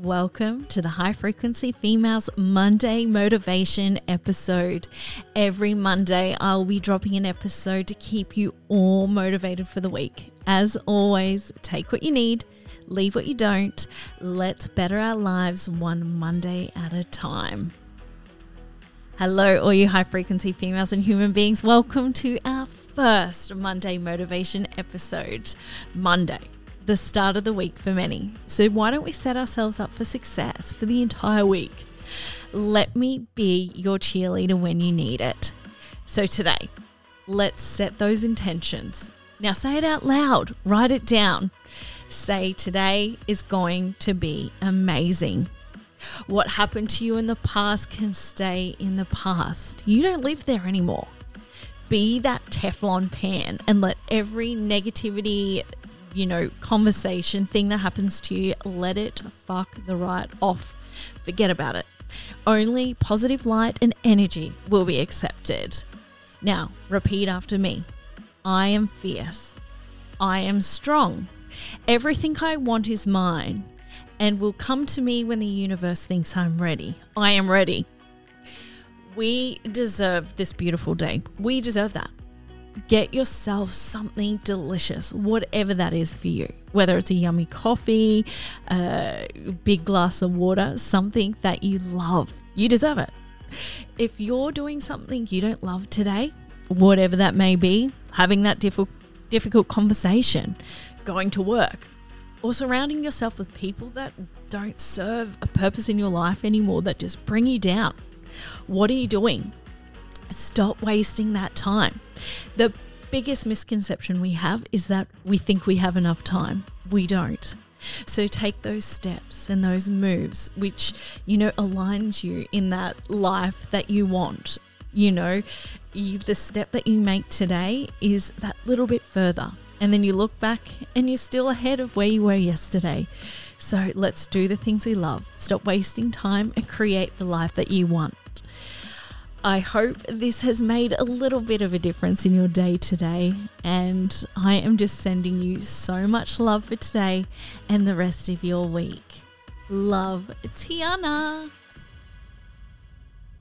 welcome to the High Frequency Females Monday Motivation episode. Every Monday, I'll be dropping an episode to keep you all motivated for the week. As always, take what you need, leave what you don't. Let's better our lives one Monday at a time. Hello, all you high frequency females and human beings. Welcome to our first Monday Motivation episode. Monday the start of the week for many. So, why don't we set ourselves up for success for the entire week? Let me be your cheerleader when you need it. So, today, let's set those intentions. Now, say it out loud, write it down. Say, Today is going to be amazing. What happened to you in the past can stay in the past. You don't live there anymore. Be that Teflon pan and let every negativity, you know, conversation thing that happens to you, let it fuck the right off. Forget about it. Only positive light and energy will be accepted. Now, repeat after me I am fierce. I am strong. Everything I want is mine and will come to me when the universe thinks I'm ready. I am ready. We deserve this beautiful day. We deserve that get yourself something delicious, whatever that is for you. Whether it's a yummy coffee, a big glass of water, something that you love. You deserve it. If you're doing something you don't love today, whatever that may be, having that difficult difficult conversation, going to work, or surrounding yourself with people that don't serve a purpose in your life anymore that just bring you down. What are you doing? Stop wasting that time. The biggest misconception we have is that we think we have enough time. We don't. So take those steps and those moves which, you know, aligns you in that life that you want. You know, you, the step that you make today is that little bit further. And then you look back and you're still ahead of where you were yesterday. So let's do the things we love. Stop wasting time and create the life that you want. I hope this has made a little bit of a difference in your day today. And I am just sending you so much love for today and the rest of your week. Love, Tiana.